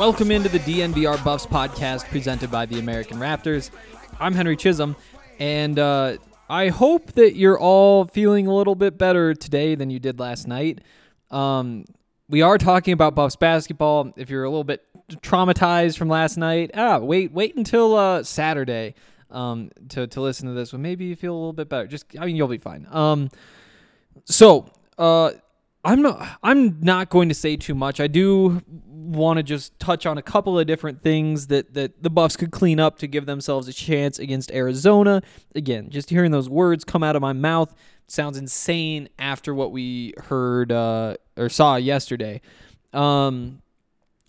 Welcome into the DNVR Buffs podcast presented by the American Raptors. I'm Henry Chisholm, and uh, I hope that you're all feeling a little bit better today than you did last night. Um, we are talking about Buffs basketball. If you're a little bit traumatized from last night, ah, wait, wait until uh, Saturday um, to to listen to this one. Maybe you feel a little bit better. Just, I mean, you'll be fine. Um, so, uh, I'm not I'm not going to say too much. I do want to just touch on a couple of different things that that the Buffs could clean up to give themselves a chance against Arizona. Again, just hearing those words come out of my mouth sounds insane after what we heard uh, or saw yesterday. Um,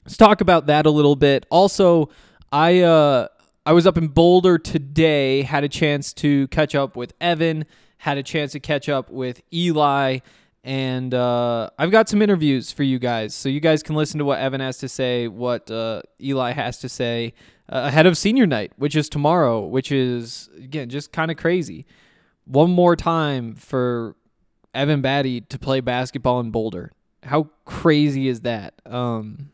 let's talk about that a little bit. Also, I uh, I was up in Boulder today, had a chance to catch up with Evan, had a chance to catch up with Eli, and uh, I've got some interviews for you guys, so you guys can listen to what Evan has to say, what uh, Eli has to say uh, ahead of senior night, which is tomorrow, which is again just kind of crazy. One more time for Evan Battey to play basketball in Boulder. How crazy is that? Um,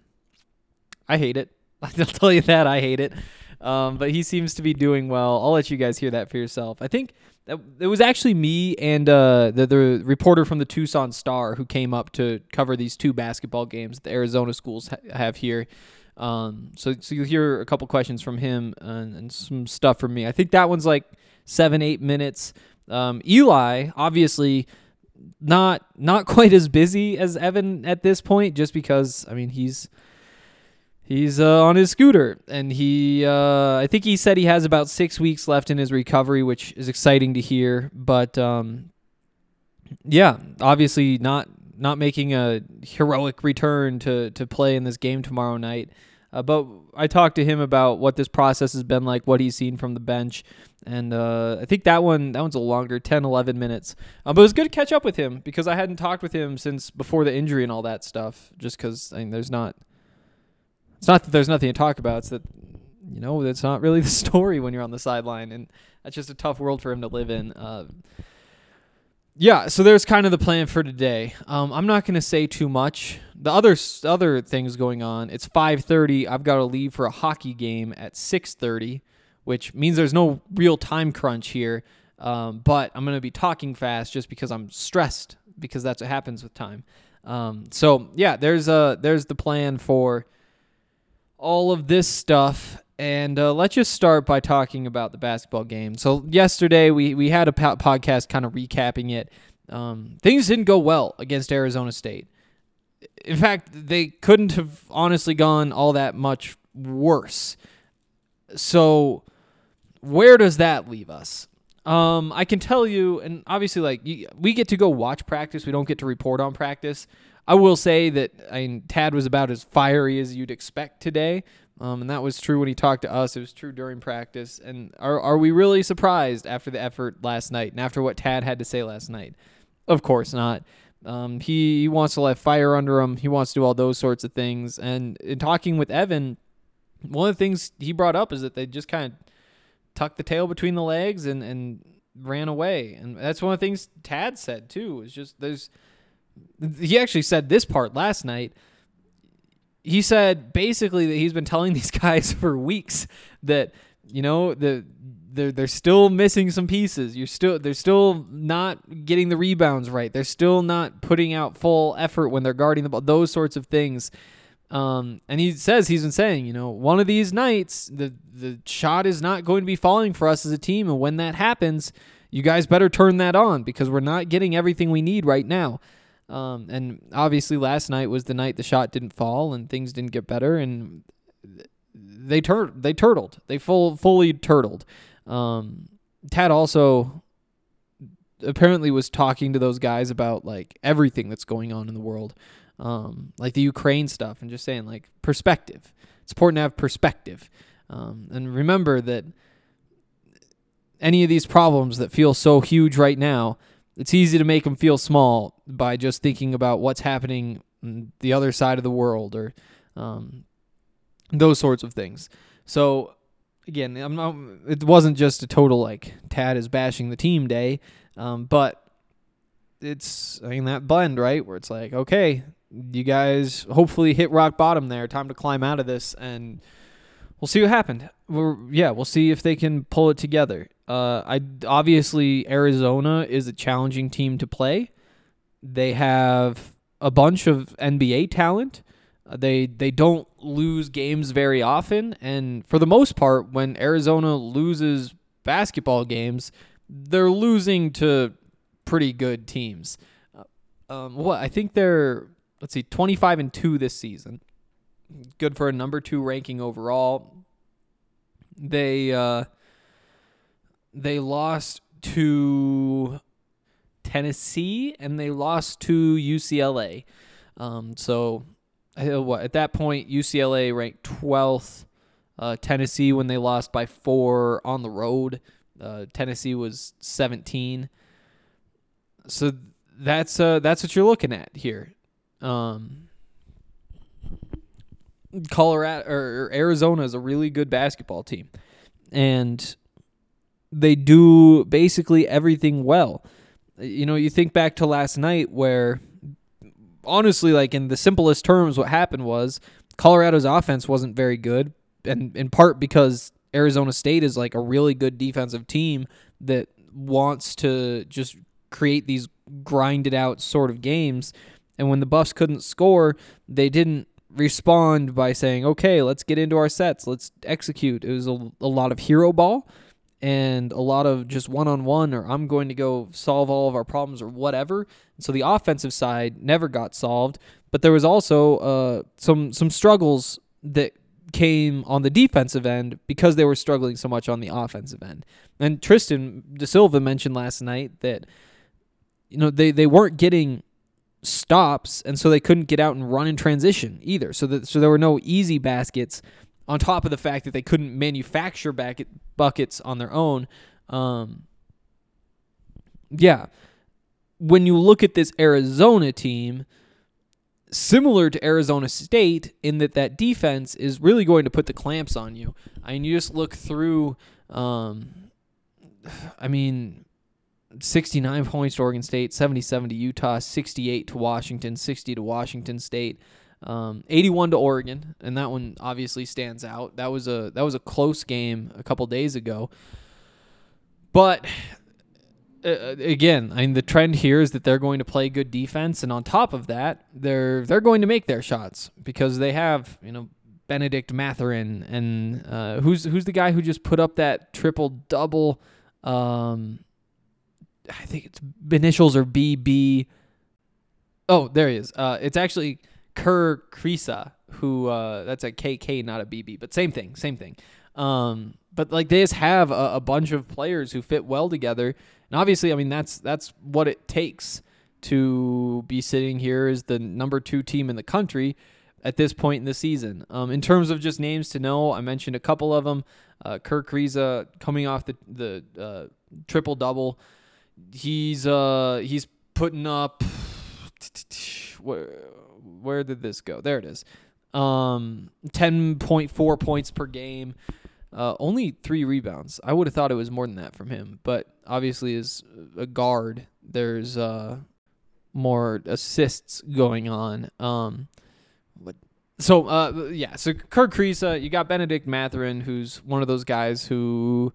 I hate it. I'll tell you that I hate it. Um, but he seems to be doing well. I'll let you guys hear that for yourself. I think it was actually me and uh, the the reporter from the Tucson Star who came up to cover these two basketball games that the Arizona schools ha- have here. Um, so so you'll hear a couple questions from him and, and some stuff from me. I think that one's like seven eight minutes. Um, Eli obviously not not quite as busy as Evan at this point, just because I mean he's he's uh, on his scooter and he uh, i think he said he has about six weeks left in his recovery which is exciting to hear but um, yeah obviously not not making a heroic return to to play in this game tomorrow night. Uh, but i talked to him about what this process has been like what he's seen from the bench and uh, i think that one that one's a longer 10 11 minutes. Uh, but it was good to catch up with him because i hadn't talked with him since before the injury and all that stuff just because I mean, there's not it's not that there's nothing to talk about. It's that you know that's not really the story when you're on the sideline, and that's just a tough world for him to live in. Uh, yeah, so there's kind of the plan for today. Um, I'm not going to say too much. The other other things going on. It's 5:30. I've got to leave for a hockey game at 6:30, which means there's no real time crunch here. Um, but I'm going to be talking fast just because I'm stressed because that's what happens with time. Um, so yeah, there's uh there's the plan for all of this stuff. And uh, let's just start by talking about the basketball game. So yesterday we we had a po- podcast kind of recapping it. Um, things didn't go well against Arizona State. in fact, they couldn't have honestly gone all that much worse. So, where does that leave us? Um, I can tell you, and obviously, like we get to go watch practice. We don't get to report on practice. I will say that I mean, Tad was about as fiery as you'd expect today, um, and that was true when he talked to us. It was true during practice. And are are we really surprised after the effort last night and after what Tad had to say last night? Of course not. Um, he, he wants to let fire under him. He wants to do all those sorts of things. And in talking with Evan, one of the things he brought up is that they just kind of tucked the tail between the legs and, and ran away. And that's one of the things Tad said too. Is just there's he actually said this part last night. He said basically that he's been telling these guys for weeks that you know the they're they're still missing some pieces. You're still they're still not getting the rebounds right. They're still not putting out full effort when they're guarding the ball. Those sorts of things. Um, and he says he's been saying, you know, one of these nights the the shot is not going to be falling for us as a team, and when that happens, you guys better turn that on because we're not getting everything we need right now. Um, and obviously last night was the night the shot didn't fall and things didn't get better, and they tur- they turtled, they full fully turtled. Um, Tad also apparently was talking to those guys about like everything that's going on in the world, um, like the Ukraine stuff, and just saying like perspective. It's important to have perspective, um, and remember that any of these problems that feel so huge right now, it's easy to make them feel small by just thinking about what's happening the other side of the world or um, those sorts of things. So again, not, it wasn't just a total like Tad is bashing the team day, um, but it's I mean that blend right where it's like okay, you guys hopefully hit rock bottom there. Time to climb out of this, and we'll see what happened. We're yeah, we'll see if they can pull it together. Uh, I obviously Arizona is a challenging team to play. They have a bunch of NBA talent. Uh, They they don't lose games very often, and for the most part, when Arizona loses basketball games, they're losing to pretty good teams. Uh, Um, what I think they're let's see, twenty five and two this season. Good for a number two ranking overall. They uh, they lost to Tennessee and they lost to UCLA. Um, so uh, at that point UCLA ranked 12th. Uh, Tennessee when they lost by four on the road. Uh, Tennessee was 17. So that's uh that's what you're looking at here. Um, Colorado or, Arizona is a really good basketball team, and they do basically everything well. You know, you think back to last night where honestly, like in the simplest terms, what happened was Colorado's offense wasn't very good, and in part because Arizona State is like a really good defensive team that wants to just create these grinded out sort of games. And when the Buffs couldn't score, they didn't respond by saying, "Okay, let's get into our sets, let's execute." It was a, a lot of hero ball and a lot of just one on one, or I'm going to go solve all of our problems, or whatever. And so the offensive side never got solved, but there was also uh, some some struggles that came on the defensive end because they were struggling so much on the offensive end. And Tristan De Silva mentioned last night that you know they, they weren't getting stops and so they couldn't get out and run in transition either. So that so there were no easy baskets on top of the fact that they couldn't manufacture back buckets on their own. Um, yeah. When you look at this Arizona team, similar to Arizona State in that that defense is really going to put the clamps on you. I mean, you just look through. Um, I mean, 69 points to Oregon State, 77 to Utah, 68 to Washington, 60 to Washington State, um, 81 to Oregon, and that one obviously stands out. That was a that was a close game a couple days ago. But uh, again, I mean the trend here is that they're going to play good defense, and on top of that, they're they're going to make their shots because they have you know Bennedict Mathurin and uh, who's who's the guy who just put up that triple double. Um, I think its initials are BB. Oh, there he is. Uh, it's actually Kerr Kriisa, who uh, that's a KK, not a BB, but same thing, same thing. Um, but like they just have a, a bunch of players who fit well together, and obviously, I mean that's that's what it takes to be sitting here as the number two team in the country at this point in the season. Um, in terms of just names to know, I mentioned a couple of them. Uh, Kerr Kriisa coming off the the uh, triple double. He's uh he's putting up where where did this go? There it is. Um, ten point four points per game. Uh, only three rebounds. I would have thought it was more than that from him, but obviously as a guard, there's uh more assists going on. Um, but so uh, yeah, so Kerr Kriisa, you got Bennedict Mathurin, who's one of those guys who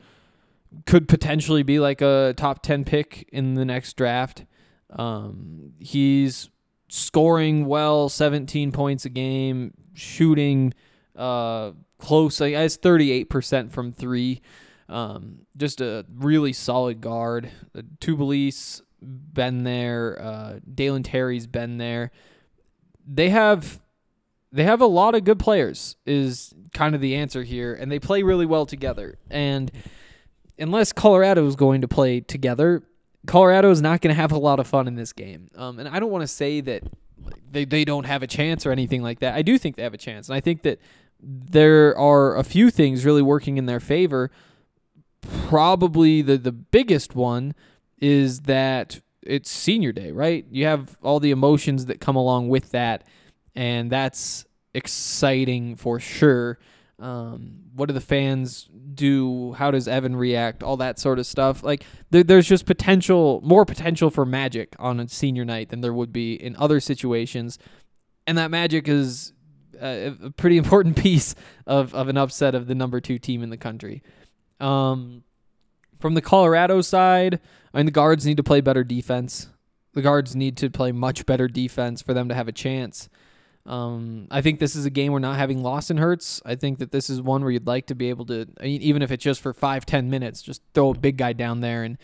could potentially be like a top ten pick in the next draft. Um, he's scoring well, 17 points a game, shooting uh, close. I guess 38% from three. Um, just a really solid guard. Uh, Tubelis been there. Uh, Dalen Terry's been there. They have they have a lot of good players. Is kind of the answer here, and they play really well together. And unless Colorado is going to play together, Colorado is not going to have a lot of fun in this game. Um, and I don't want to say that they, they don't have a chance or anything like that. I do think they have a chance. And I think that there are a few things really working in their favor. Probably the, the biggest one is that it's senior day, right? You have all the emotions that come along with that. And that's exciting for sure. Um, what do the fans do? How does Evan react? All that sort of stuff. Like there, there's just potential, more potential for magic on a senior night than there would be in other situations, and that magic is a, a pretty important piece of of an upset of the number two team in the country. Um, from the Colorado side, I mean the guards need to play better defense. The guards need to play much better defense for them to have a chance. Um, I think this is a game where not having Lawson hurts. I think that this is one where you'd like to be able to, even if it's just for five, ten minutes, just throw a big guy down there and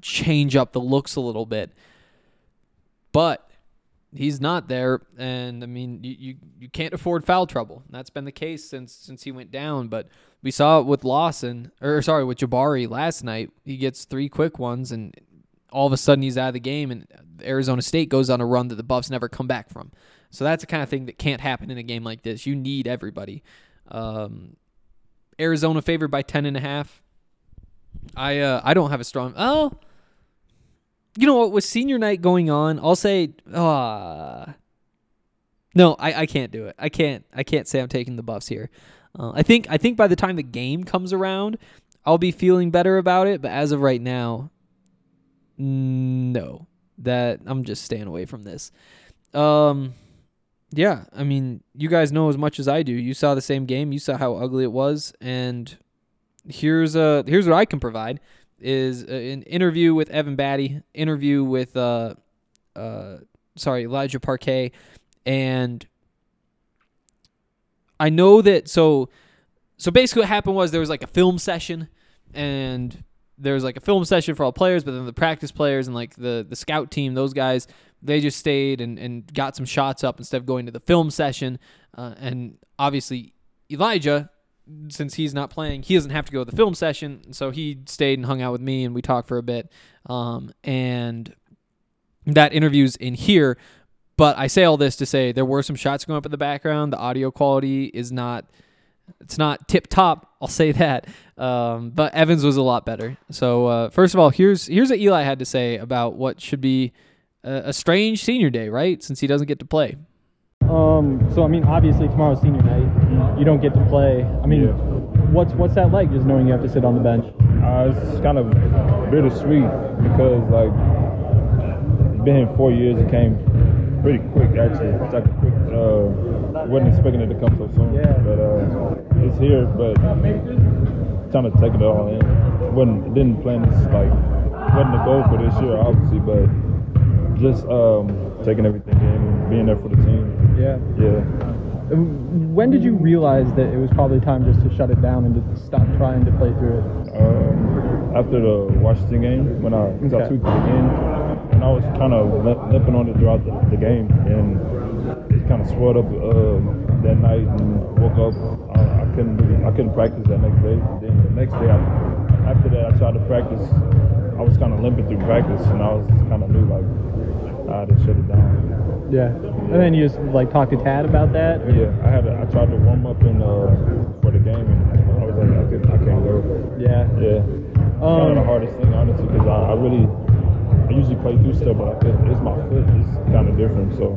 change up the looks a little bit. But he's not there, and I mean, you, you, you can't afford foul trouble. That's been the case since since he went down. But we saw it with Lawson, or sorry, with Jabari last night. He gets three quick ones, and all of a sudden he's out of the game, and Arizona State goes on a run that the Buffs never come back from. So that's the kind of thing that can't happen in a game like this. You need everybody. Um, Arizona favored by ten and a half. I uh, I don't have a strong. Oh, you know what? With senior night going on, I'll say. Uh, no, I, I can't do it. I can't. I can't say I'm taking the Buffs here. Uh, I think I think by the time the game comes around, I'll be feeling better about it. But as of right now, no, that I'm just staying away from this. Um, yeah, I mean, you guys know as much as I do. You saw the same game. You saw how ugly it was, and here's uh here's what I can provide is an interview with Evan Battey, interview with uh uh sorry Elijah Parquet, and I know that so so basically what happened was there was like a film session and there was like a film session for all players, but then the practice players and like the the scout team, those guys they just stayed and, and got some shots up instead of going to the film session. Uh, and obviously, Elijah, since he's not playing, he doesn't have to go to the film session. So he stayed and hung out with me and we talked for a bit. Um, and that interview's in here. But I say all this to say there were some shots going up in the background. The audio quality is not. It's not tip top, I'll say that. Um, but Evans was a lot better. So uh, first of all, here's here's what Eli had to say about what should be a, a strange senior day, right? Since he doesn't get to play. Um, so I mean, obviously tomorrow's senior night. You don't get to play. I mean, Yeah. what's what's that like? Just knowing you have to sit on the bench. Uh, it's kind of bittersweet because like been here four years. It came pretty quick actually. It's like a quick. Uh, wasn't expecting it to come so soon. Yeah. But uh, it's here. But trying to take it all in. wasn't didn't plan this like wasn't the goal for this year obviously, but just um, taking everything in, being there for the team. Yeah. Yeah. When did you realize that it was probably time just to shut it down and to stop trying to play through it? Um, after the Washington game, when I Okay. it again, and I was kind of limping on it throughout the, the game, and kind of swelled up uh, that night, and woke up. I, I couldn't really, I couldn't practice that next day. Then the next day, I, after that, I tried to practice. I was kind of limping through practice, and I was kind of knew like I had to shut it down. Yeah. And then you just like talk to Tad about that? or- Yeah, I had. A, I tried to warm up in uh, for the game, and I was like, I, could, I can't go. Yeah. Yeah. kind of the hardest thing, honestly, because I, I really, I usually play through stuff, but I feel, it's my foot It's kind of different, so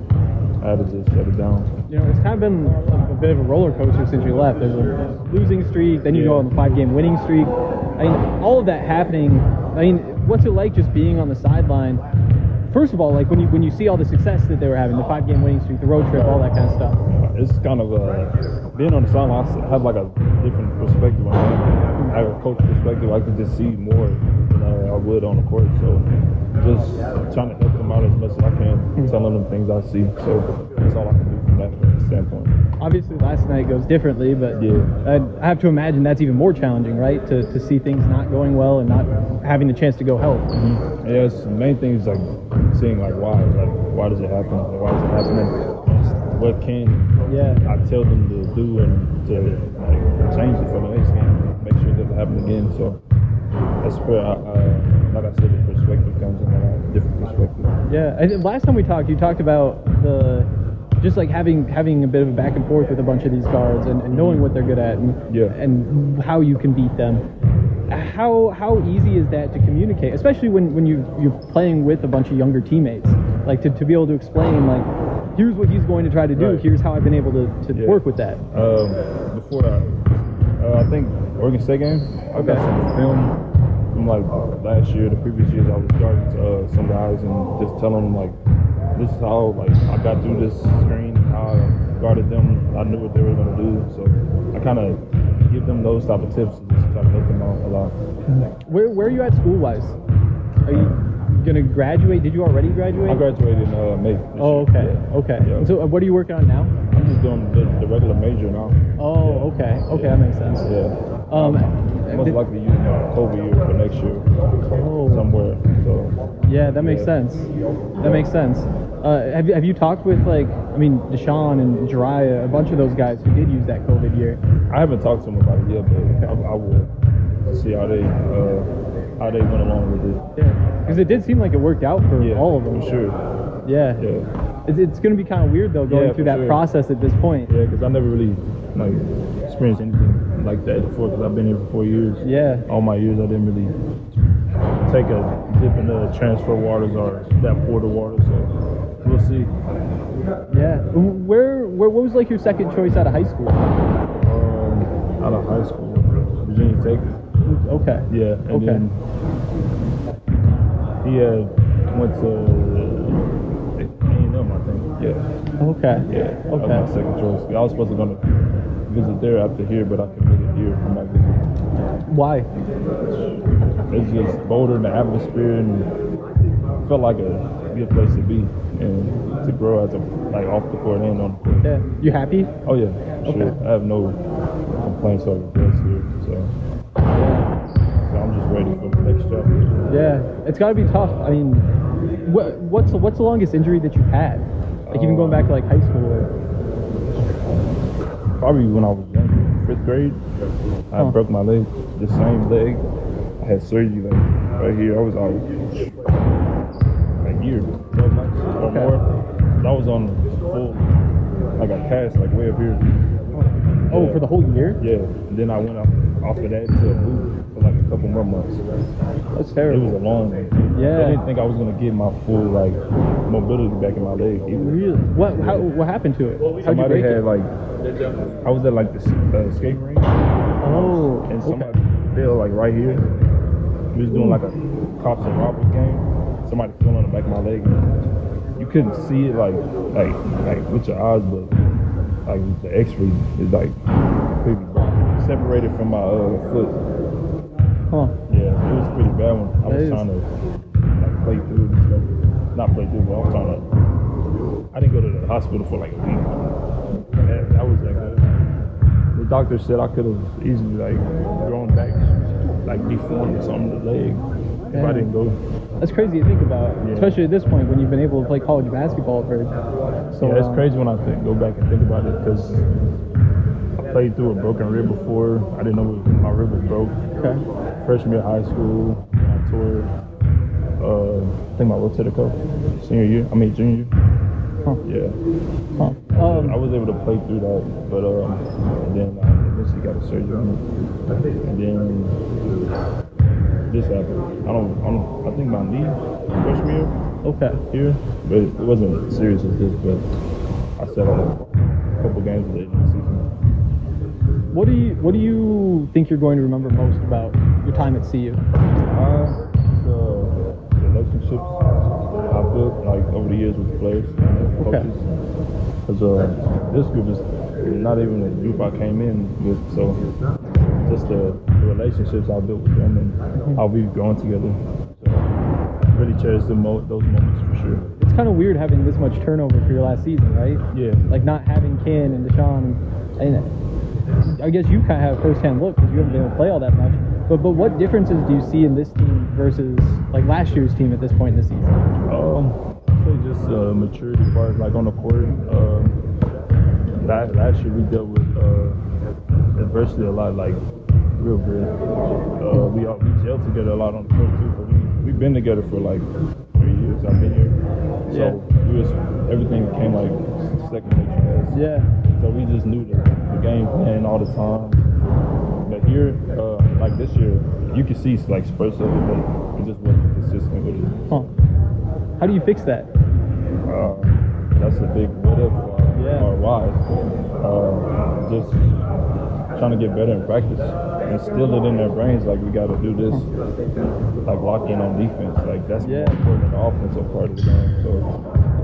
had to just shut it down. You know, it's kind of been a, a bit of a roller coaster since you left. There's a losing streak, then you go on the five game winning streak. I mean, all of that happening. I mean, what's it like just being on the sideline? First of all, like when you when you see all the success that they were having, the five game winning streak, the road trip, all that kind of stuff. It's kind of uh, being on the sideline. I have like a different perspective on it. I have a coach perspective. I can just see more than I would on the court. So just trying to help them out as much as I can, mm-hmm. telling them things I see. So that's all I can do from that standpoint. Obviously, last night goes differently, but Yeah. I, I have to imagine that's even more challenging, right? To, to see things not going well and not having the chance to go help. Mm-hmm. Yeah, it's, the main thing is like seeing like why, like why does it happen? Like, why is it happening? What can Yeah. I tell them to do and to like change it for the next game, make sure it doesn't happen again. So that's where, I, I perspective comes in, a different perspective. Yeah, I think last time we talked, you talked about the just like having having a bit of a back and forth with a bunch of these guards and, and knowing what they're good at and Yeah. and how you can beat them. How how easy is that to communicate, especially when, when you you're playing with a bunch of younger teammates, like to, to be able to explain like here's what he's going to try to do, Right. here's how I've been able to, to Yeah. work with that. Um, before that, uh, I think Oregon State game, I got some film from like last year, the previous years. I was guarding uh, some guys and just telling them like, this is how like I got through this screen, how I guarded them. I knew what they were gonna do, so I kind of give them those type of tips and just try to help them out a lot. Where where are you at school wise? Are you gonna graduate? Did you already graduate? I graduated in uh, May. Oh, okay, Yeah. okay. Yeah. So uh, what are you working on now? I'm just doing the, the regular major now. Oh, okay, okay, that makes sense. Yeah. Um, Most likely using my COVID year for next year Oh. somewhere. So Yeah, that makes Yeah. sense. That makes sense. Uh, have you have you talked with like I mean D'Shawn and Jeriah, a bunch of those guys who did use that COVID year? I haven't talked to them about it yet, but I, I will see how they uh, how they went along with it. Yeah, because it did seem like it worked out for Yeah, all of them. for sure. Yeah, Yeah, it's, it's going to be kind of weird though going Yeah, through that sure. process at this point. yeah, because I never really like experienced anything like that before. Because I've been here for four years. Yeah. all my years I didn't really take a dip in the transfer waters or that portal water. So we'll see. Yeah. Where where what was like your second choice out of high school? Um, out of high school, Virginia Tech. Okay. Yeah, and Okay. then he had went to Yeah, Okay. yeah. That was my Okay. second choice. I was supposed to go to visit there after here, but I committed here for my visit. Why? It's just Boulder in the atmosphere and felt like a good place to be and to grow as a like off the court and on the court. Yeah. You happy? Oh yeah, sure. Okay. I have no complaints or regrets here, so. So I'm just ready for the next chapter. Yeah. It's got to be tough. I mean, what what's the, what's the longest injury that you've had? Like even going back to like high school. Or, Probably when I was young, fifth grade, I Huh. broke my leg, the same leg. I had surgery like right here. I was out a year, 12 months or Okay. more. I was on full, like a cast, like way up here. oh, Yeah. for the whole year? Yeah, and then I went off, off of that to a boot a couple more months. That's terrible. It was a long one. Yeah. I didn't think I was gonna get my full like mobility back in my leg. Either. Really? What how what happened to it? How'd you Somebody break had it? like, I was at like the uh, skate ring, Oh. and okay. somebody fell like right here. We was doing like a cops and robbers game. Somebody fell on the back of my leg. And you couldn't see it like like like with your eyes, but like the X-ray is like separated from my uh, foot. Huh. Yeah, it was pretty bad one. I was trying to like play through and stuff. Not play through, but I was trying to. I didn't go to the hospital for like a week. That, that was like a, the doctor said I could have easily like grown back, like deformed or something the leg. if I didn't go. That's crazy to think about, Yeah. especially at this point when you've been able to play college basketball for so yeah, it's long. crazy when I think, go back and think about it because I played through a broken rib before. I didn't know my rib was broke. Okay. Freshman year of high school, I tore. Uh, I think my cuff senior year. I mean junior year. Huh. Yeah. Huh. Um, I was able to play through that, but um, and then I eventually got a surgery on it, and then this happened. I don't, I don't, I think my knee freshman year okay. here, but it wasn't as serious as this. But I sat on a couple games at the What do you What do you think you're going to remember most about your time at CU? Uh, the relationships I built like over the years with the players and Okay. coaches. Because uh, this group is not even a group I came in with, so just the, the relationships I built with them and how we've grown together. So really cherish the mo- those moments for sure. It's kind of weird having this much turnover for your last season, right? Yeah. Like not having Ken and D'Shawn, and, and I guess you kind of have a first-hand look because you haven't been able to play all that much. But but what differences do you see in this team versus like last year's team at this point in the season? Um, I'd say just uh, maturity part, like on the court. Um, last, last year we dealt with uh, adversity a lot, like real good. Uh, we all, we gelled together a lot on the court too, but we we've been together for like three years. I've been here, so Yeah. we was everything became like second nature. Yeah. So we just knew the game plan all the time. But here, uh, like this year, you can see like spurts of it, but we just wasn't consistent with it. Huh. How do you fix that? Uh, that's a big what if uh, Yeah. or why. Uh, just trying to get better in practice. Instill it in their brains like we got to do this. Like lock in on defense. Like that's Yeah. more important than the offensive part of the game. So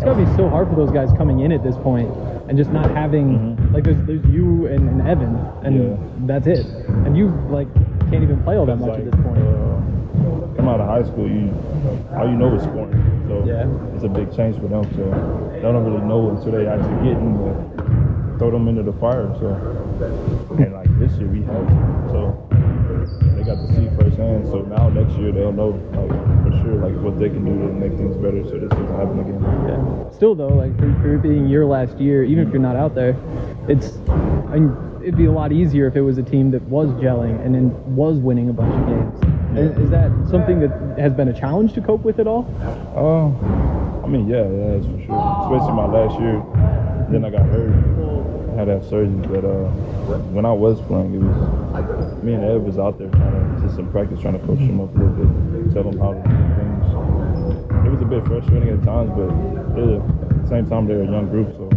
It's gotta be so hard for those guys coming in at this point and just not having like there's there's you and, and Evan and Mm-hmm. Yeah. that's it. And you like can't even play all that much like, at this point. Uh, come out of high school, you all you know is scoring. So Yeah. it's a big change for them. So they don't really know until they actually get in the throw them into the fire. So and like this year we had so they got to see firsthand. So now next year they'll know like like what they can do to make things better so this doesn't happen again. Yeah. Still though, like for, for being your last year, even if you're not out there, it's I mean, it'd be a lot easier if it was a team that was gelling and then was winning a bunch of games. Is, is that something that has been a challenge to cope with at all? Uh, I mean, yeah, yeah, that's for sure. Especially my last year. Then I got hurt. I had to have surgery. But uh, when I was playing, it was me and Ed was out there trying to just in practice, trying to coach them up a little bit, tell them how to do things. It was a bit frustrating at times, but at the same time they're a young group, so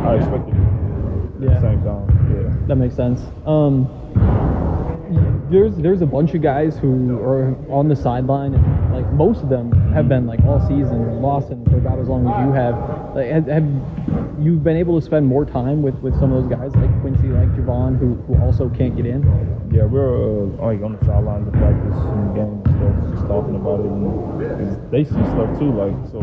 I expected it. At Yeah. the same time, yeah. That makes sense. Um, there's there's a bunch of guys who are on the sideline, and like most of them have been like all season lost Lawson for about as long as you have. Like, have, have you been able to spend more time with, with some of those guys like Quincy, like Javon, who, who also can't get in? Yeah, we're uh, like on the sidelines of practice and games and stuff, just talking about it, and, they see stuff too. Like, so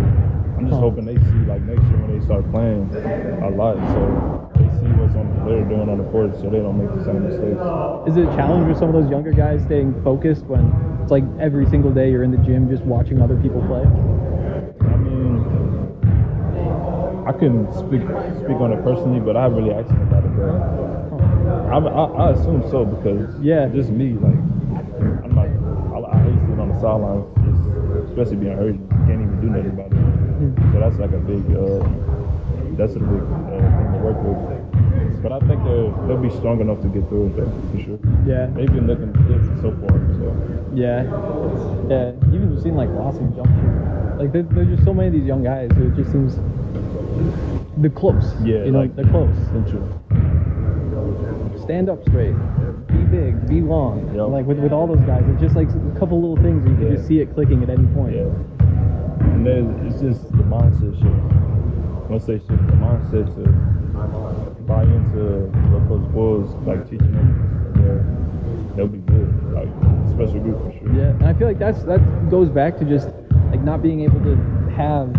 I'm just hoping they see like next year when they start playing a lot, so they see what's on they're doing on the court, so they don't make the same mistakes. Is it a challenge with some of those younger guys staying focused when it's like every single day you're in the gym just watching other people play? I mean, I couldn't speak speak on it personally, but I really asked them about it. But I, I, I assume so because Yeah. just me, like I'm not. I, I hate sitting on the sidelines, especially being hurt. You can't even do nothing about it. So that's like a big. Uh, that's a big uh, thing to work with. But I think they'll they'll be strong enough to get through it though, for sure. Yeah. They've been looking good so far. So Yeah, yeah. Even just seeing like Lawson jump shoot, like there, there's just so many of these young guys who it just seems they're close. yeah, you know, like, they're close. Central. Stand up straight, be big, be long. Yep. Like with, with all those guys, it's just like a couple little things where you can Yeah. just see it clicking at any point. Yeah. And then it's just the mindset shift. Once they shift the mindset to buy into what Coach Boyle's like teaching them, yeah, they'll be good. Like special group for sure. Yeah, and I feel like that's that goes back to just like not being able to have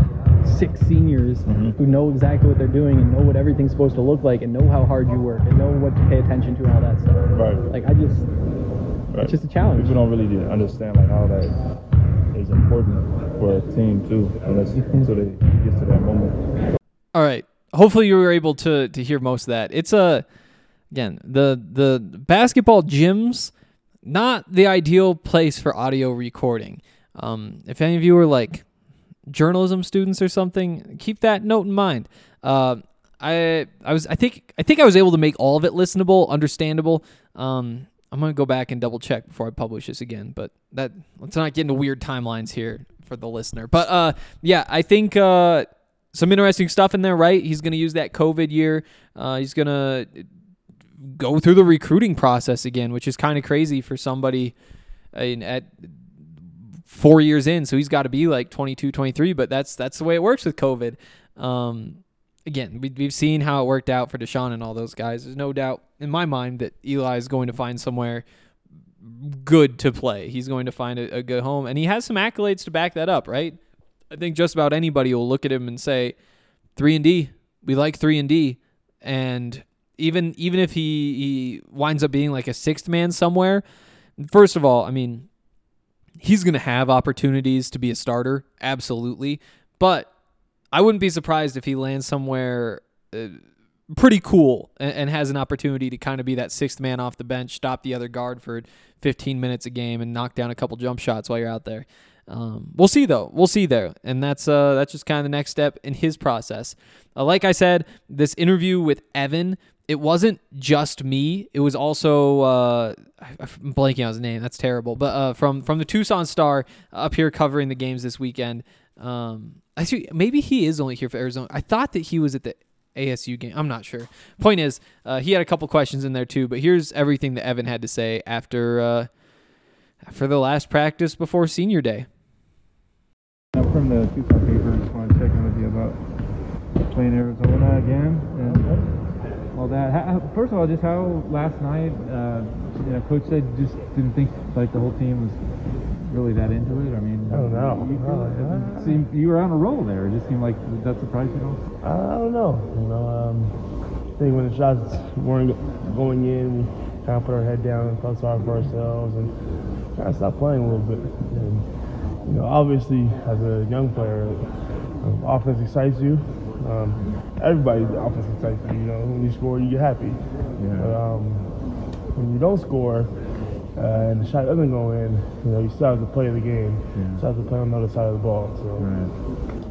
six seniors Mhm. who know exactly what they're doing and know what everything's supposed to look like and know how hard you work and know what to pay attention to and all that stuff. Right. Like I just right. it's just a challenge. People don't really understand like how that is important for a team too, unless until they get to that moment. All right. Hopefully you were able to to hear most of that. It's a again the the basketball gyms not the ideal place for audio recording. Um, if any of you are like journalism students or something, keep that note in mind. Uh, I I was I think I think I was able to make all of it listenable, understandable. Um, I'm gonna go back and double check before I publish this again. But that let's not get into weird timelines here for the listener. But uh, yeah, I think uh, some interesting stuff in there. Right, he's gonna use that COVID year. Uh, he's gonna go through the recruiting process again, which is kind of crazy for somebody in, at four years in. So he's got to be like 22, 23. But that's that's the way it works with COVID. Um, again, we, we've seen how it worked out for D'Shawn and all those guys. There's no doubt in my mind that Eli is going to find somewhere good to play. He's going to find a, a good home, and he has some accolades to back that up, right? I think just about anybody will look at him and say, three and D. We like three and D, and even even if he he winds up being like a sixth man somewhere, first of all, I mean, he's going to have opportunities to be a starter, absolutely, but I wouldn't be surprised if he lands somewhere uh, pretty cool and, and has an opportunity to kind of be that sixth man off the bench, stop the other guard for 15 minutes a game, and knock down a couple jump shots while you're out there. Um, we'll see though. We'll see though, and that's uh, that's just kind of the next step in his process. Uh, like I said, this interview with Evan, it wasn't just me. It was also uh, I'm blanking on his name. That's terrible. But uh, from from the Tucson Star up here covering the games this weekend. Um, actually, maybe he is only here for Arizona. I thought that he was at the ASU game. I'm not sure. Point is, uh, he had a couple questions in there too. But here's everything that Evan had to say after uh, after the last practice before senior day. I'm from the Tucson paper. Just want to check in with you about playing Arizona again and all that. How, first of all, just how last night, uh, you know, coach said just didn't think like the whole team was really that into it. I mean, I don't know. You, Uh, seemed, you were on a roll there. It just seemed like that surprised you. at all? I don't know. You know, um, I think when the shots weren't going in, we kind of put our head down and felt sorry for ourselves and kind of stopped playing a little bit. And, you know, obviously, as a young player, um, offense excites you. Um, everybody's offense excites you. You know, when you score, you get happy. But um, when you don't score, uh, and the shot doesn't go in, you know, you still have to play the game. You still have to play on the other side of the ball. So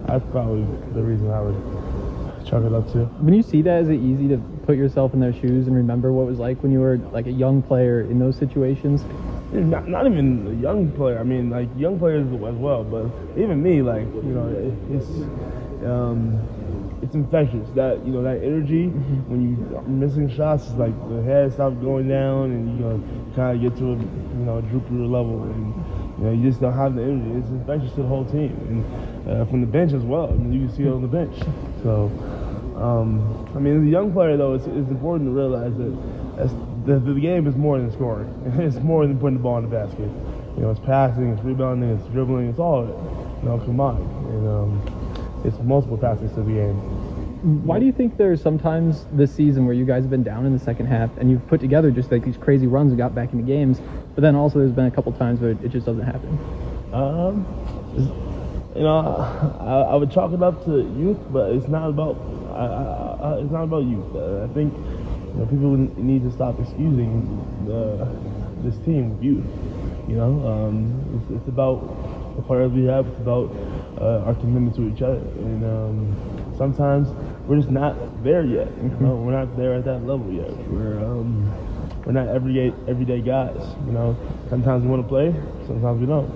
that's probably the reason I would chalk it up to. When you see that, is it easy to put yourself in their shoes and remember what it was like when you were like a young player in those situations? Not, not even a young player. I mean, like young players as well. But even me, like you know, it, it's um, it's infectious. That you know, that energy when you are missing shots, is like the head stops going down, and you know, kind of get to a you know droopier level, and you know, you just don't have the energy. It's infectious to the whole team, and uh, from the bench as well. I mean, you can see it on the bench. So. Um, I mean, as a young player, though, it's, it's important to realize that the, the game is more than scoring. It's more than putting the ball in the basket. You know, it's passing, it's rebounding, it's dribbling, it's all of it. You know, combined. And um, it's multiple facets to the game. Why do you think there's sometimes this season where you guys have been down in the second half and you've put together just like these crazy runs and got back into games, but then also there's been a couple times where it just doesn't happen? Um, you know, I, I would chalk it up to youth, but it's not about I, I, it's not about youth. Uh, I think you know, people need to stop excusing the, this team with youth. You know, um, it's, it's about the players we have. It's about uh, our commitment to each other, and um, sometimes we're just not there yet. You know, we're not there at that level yet. We're um, we're not everyday everyday guys. You know, sometimes we want to play, sometimes we don't.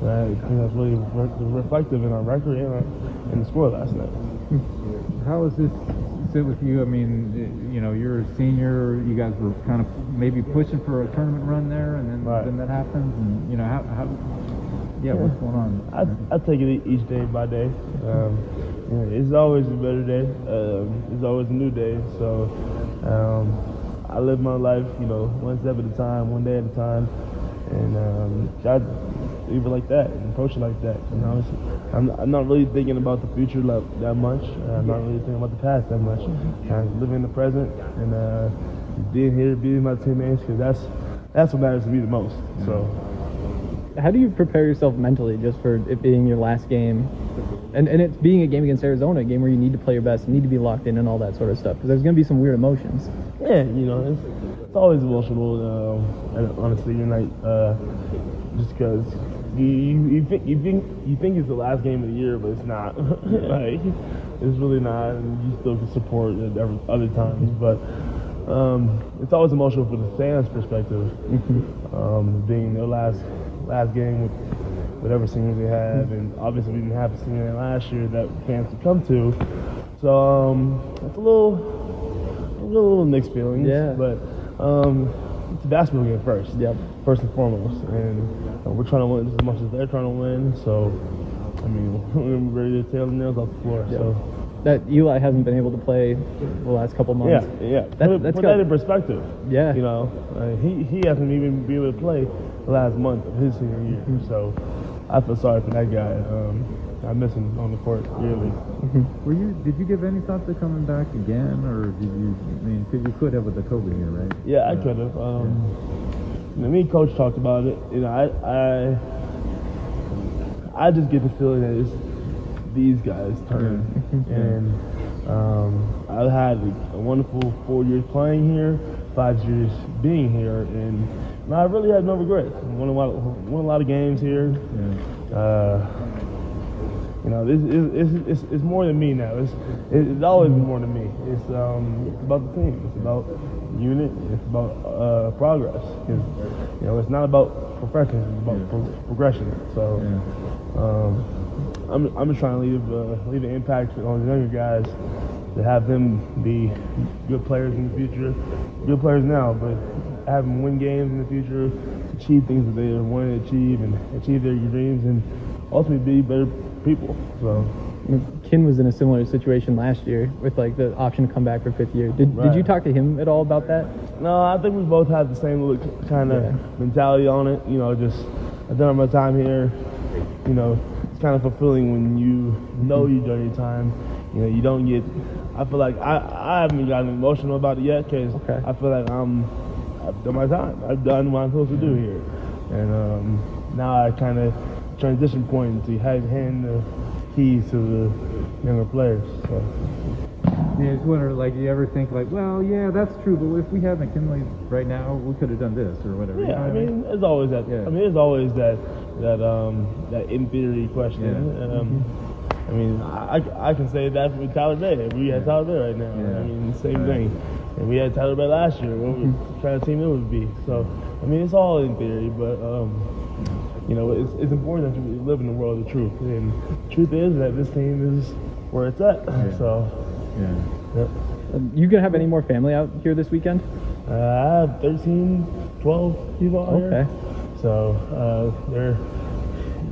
And I think that's really re- reflective in our record and, our, and the score last night. How does this sit with you? I mean, you know, you're a senior. You guys were kind of maybe pushing for a tournament run there, and then then that happens. And you know, how, how yeah, what's going on? I, I take it each day by day. Um, it's always a better day. Um, it's always a new day. So um, I live my life, you know, one step at a time, one day at a time, and um, I leave it like that and approach it like that. You know, it's, I'm, I'm not really thinking about the future like, that much. I'm not really thinking about the past that much. Of living in the present and uh, being here, being with my teammates, because that's that's what matters to me the most. So. How do you prepare yourself mentally just for it being your last game, and and it's being a game against Arizona, a game where you need to play your best, you need to be locked in, and all that sort of stuff? Because there's going to be some weird emotions. Yeah, you know, it's, it's always emotional. Uh, and honestly, you're not uh, just because you, you, you think you think you think it's the last game of the year, but it's not. like it's really not, and you still can support at every other times, but. Um, it's always emotional for the fans' perspective, um, being their last last game with whatever seniors they have, and obviously we didn't have a senior last year that fans could come to. So um, it's a little, a little mixed feelings. Yeah. But um, it's a basketball game first. Yep. First and foremost, and uh, we're trying to win as much as they're trying to win. So, I mean, we're ready to tear the nails off the floor. So. That Eli hasn't been able to play the last couple months. yeah. That- put that's put got- that in perspective. Yeah. You know, uh, he he hasn't even been able to play the last month of his senior year. Mm-hmm. So I feel sorry for that guy. Um, I miss him on the court really. Were you? Did you give any thought to coming back again, or did you? I mean, because you could have with the COVID here, right? Yeah, I could have. Um, you know, me and coach talked about it. You know, I I I just get the feeling that it's these guys' turn, and um, I've had a wonderful four years playing here, five years being here, and, and I really have no regrets. Won a lot, won a lot of games here. Uh, you know, this is it's, it's, it's more than me now. It's it's always been more than me. It's um it's about the team. It's about unit. It's about uh, progress. 'Cause, you know, it's not about perfection. It's about pro- progression. So, um, I'm I'm just trying to leave uh, leave an impact on the younger guys to have them be good players in the future, good players now, but have them win games in the future, achieve things that they want to achieve, and achieve their dreams, and ultimately be better people. So. Kin was in a similar situation last year with like the option to come back for fifth year. Did, did you talk to him at all about that? No, I think we both have the same kind of Yeah. mentality on it. You know, just I've done my time here. You know, it's kind of fulfilling when you know you've done your time. You know, you don't get. I feel like I I haven't gotten emotional about it yet because Okay. I feel like I'm I've done my time. I've done what I'm supposed to do here, and um, now I kind of transition point to hand the keys to the younger players. So. Yeah, just wonder, like, you ever think, like, well, yeah, that's true, but if we had McKinley right now, we could have done this or whatever. you Yeah, know I mean, there's always that. Yeah. I mean, there's always that that um that in theory question. Yeah. Um, I mean, I, I can say that with Tyler Bey. If we had Tyler Bey right now, Yeah. I mean, same Right. thing. And we had Tyler Bey last year. What would, kind of team it would be? So, I mean, it's all in theory, but um, you know, it's, it's important that you live in the world of truth. And the truth is that this team is where it's at. So, Yeah. yep. Um, You gonna have any more family out here this weekend? Uh, I 13, 12 people out here. Okay. So uh, they're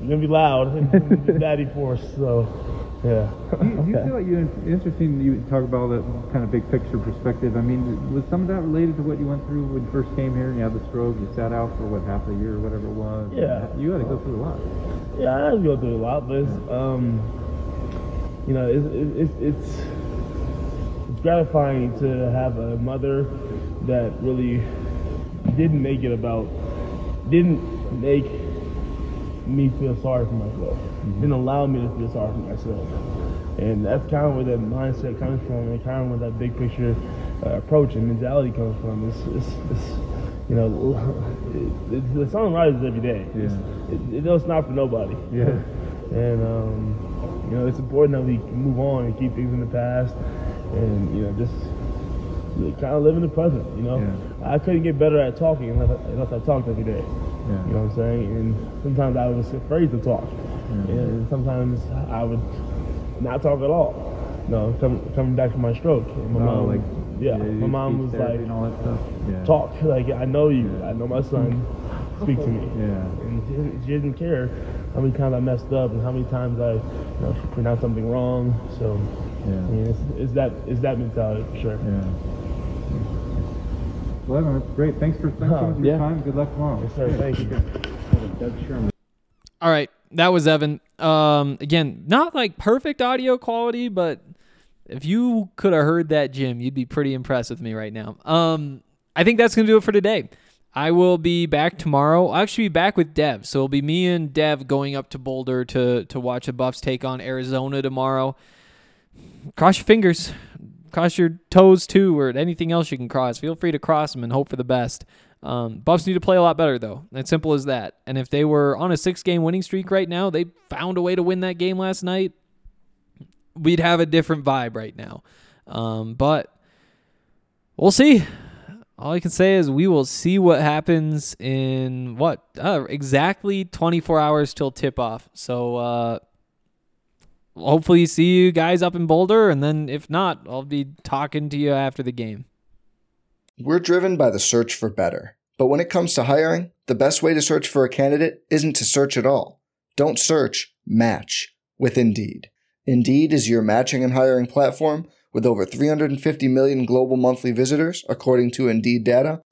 gonna be loud and daddy force. So yeah. Do you, do you Okay. feel like you interesting? You talk about that kind of big picture perspective. I mean, was some of that related to what you went through when you first came here and you had the stroke? You sat out for what half a year or whatever it was. Yeah. you had to go through a lot. Yeah, I had to go through a lot, but it's, um, you know, it's, it's, it's, it's gratifying to have a mother that really didn't make it about, didn't make me feel sorry for myself, didn't allow me to feel sorry for myself. And that's kind of where that mindset comes from, and kind of where that big picture uh, approach and mentality comes from. It's, it's, it's you know, it, it, the sun rises every day. It's, it, it, it's not for nobody. Yeah. And um, you know, it's important that we move on and keep things in the past, and you know, just kind of live in the present. You know, I couldn't get better at talking unless I, unless I talked every day. Yeah. You know what I'm saying? And sometimes I was afraid to talk, and sometimes I would not talk at all. No, coming coming back from my stroke, and my Oh, mom, like, yeah, yeah, my mom was like, and all that stuff? Yeah. talk, like I know you, I know my son, speak to me. Yeah. And she didn't, she didn't care how many times I messed up and how many times I, you know, pronounced something wrong. So, Yeah. I mean, it's, it's that it's that mentality for sure. Yeah. Well, Evan, that's great. Thanks for thanks so much for your Yeah. time. Good luck tomorrow. Yes, sir. Thank you. All right, that was Evan. Um, again, not like perfect audio quality, but if you could have heard that, Jim, you'd be pretty impressed with me right now. Um, I think that's gonna do it for today. I will be back tomorrow. I'll actually be back with Dev. So it'll be me and Dev going up to Boulder to to watch the Buffs take on Arizona tomorrow. Cross your fingers. Cross your toes too, or anything else you can cross. Feel free to cross them and hope for the best. Um, Buffs need to play a lot better, though. As simple as that. And if they were on a six game winning streak right now, they found a way to win that game last night, we'd have a different vibe right now. Um, but we'll see. All I can say is we will see what happens in what uh, exactly 24 hours till tip off. So uh, hopefully see you guys up in Boulder, and then if not, I'll be talking to you after the game. We're driven by the search for better, but when it comes to hiring, the best way to search for a candidate isn't to search at all. Don't search. Match with Indeed. Indeed is your matching and hiring platform with over 350 million global monthly visitors, according to Indeed data,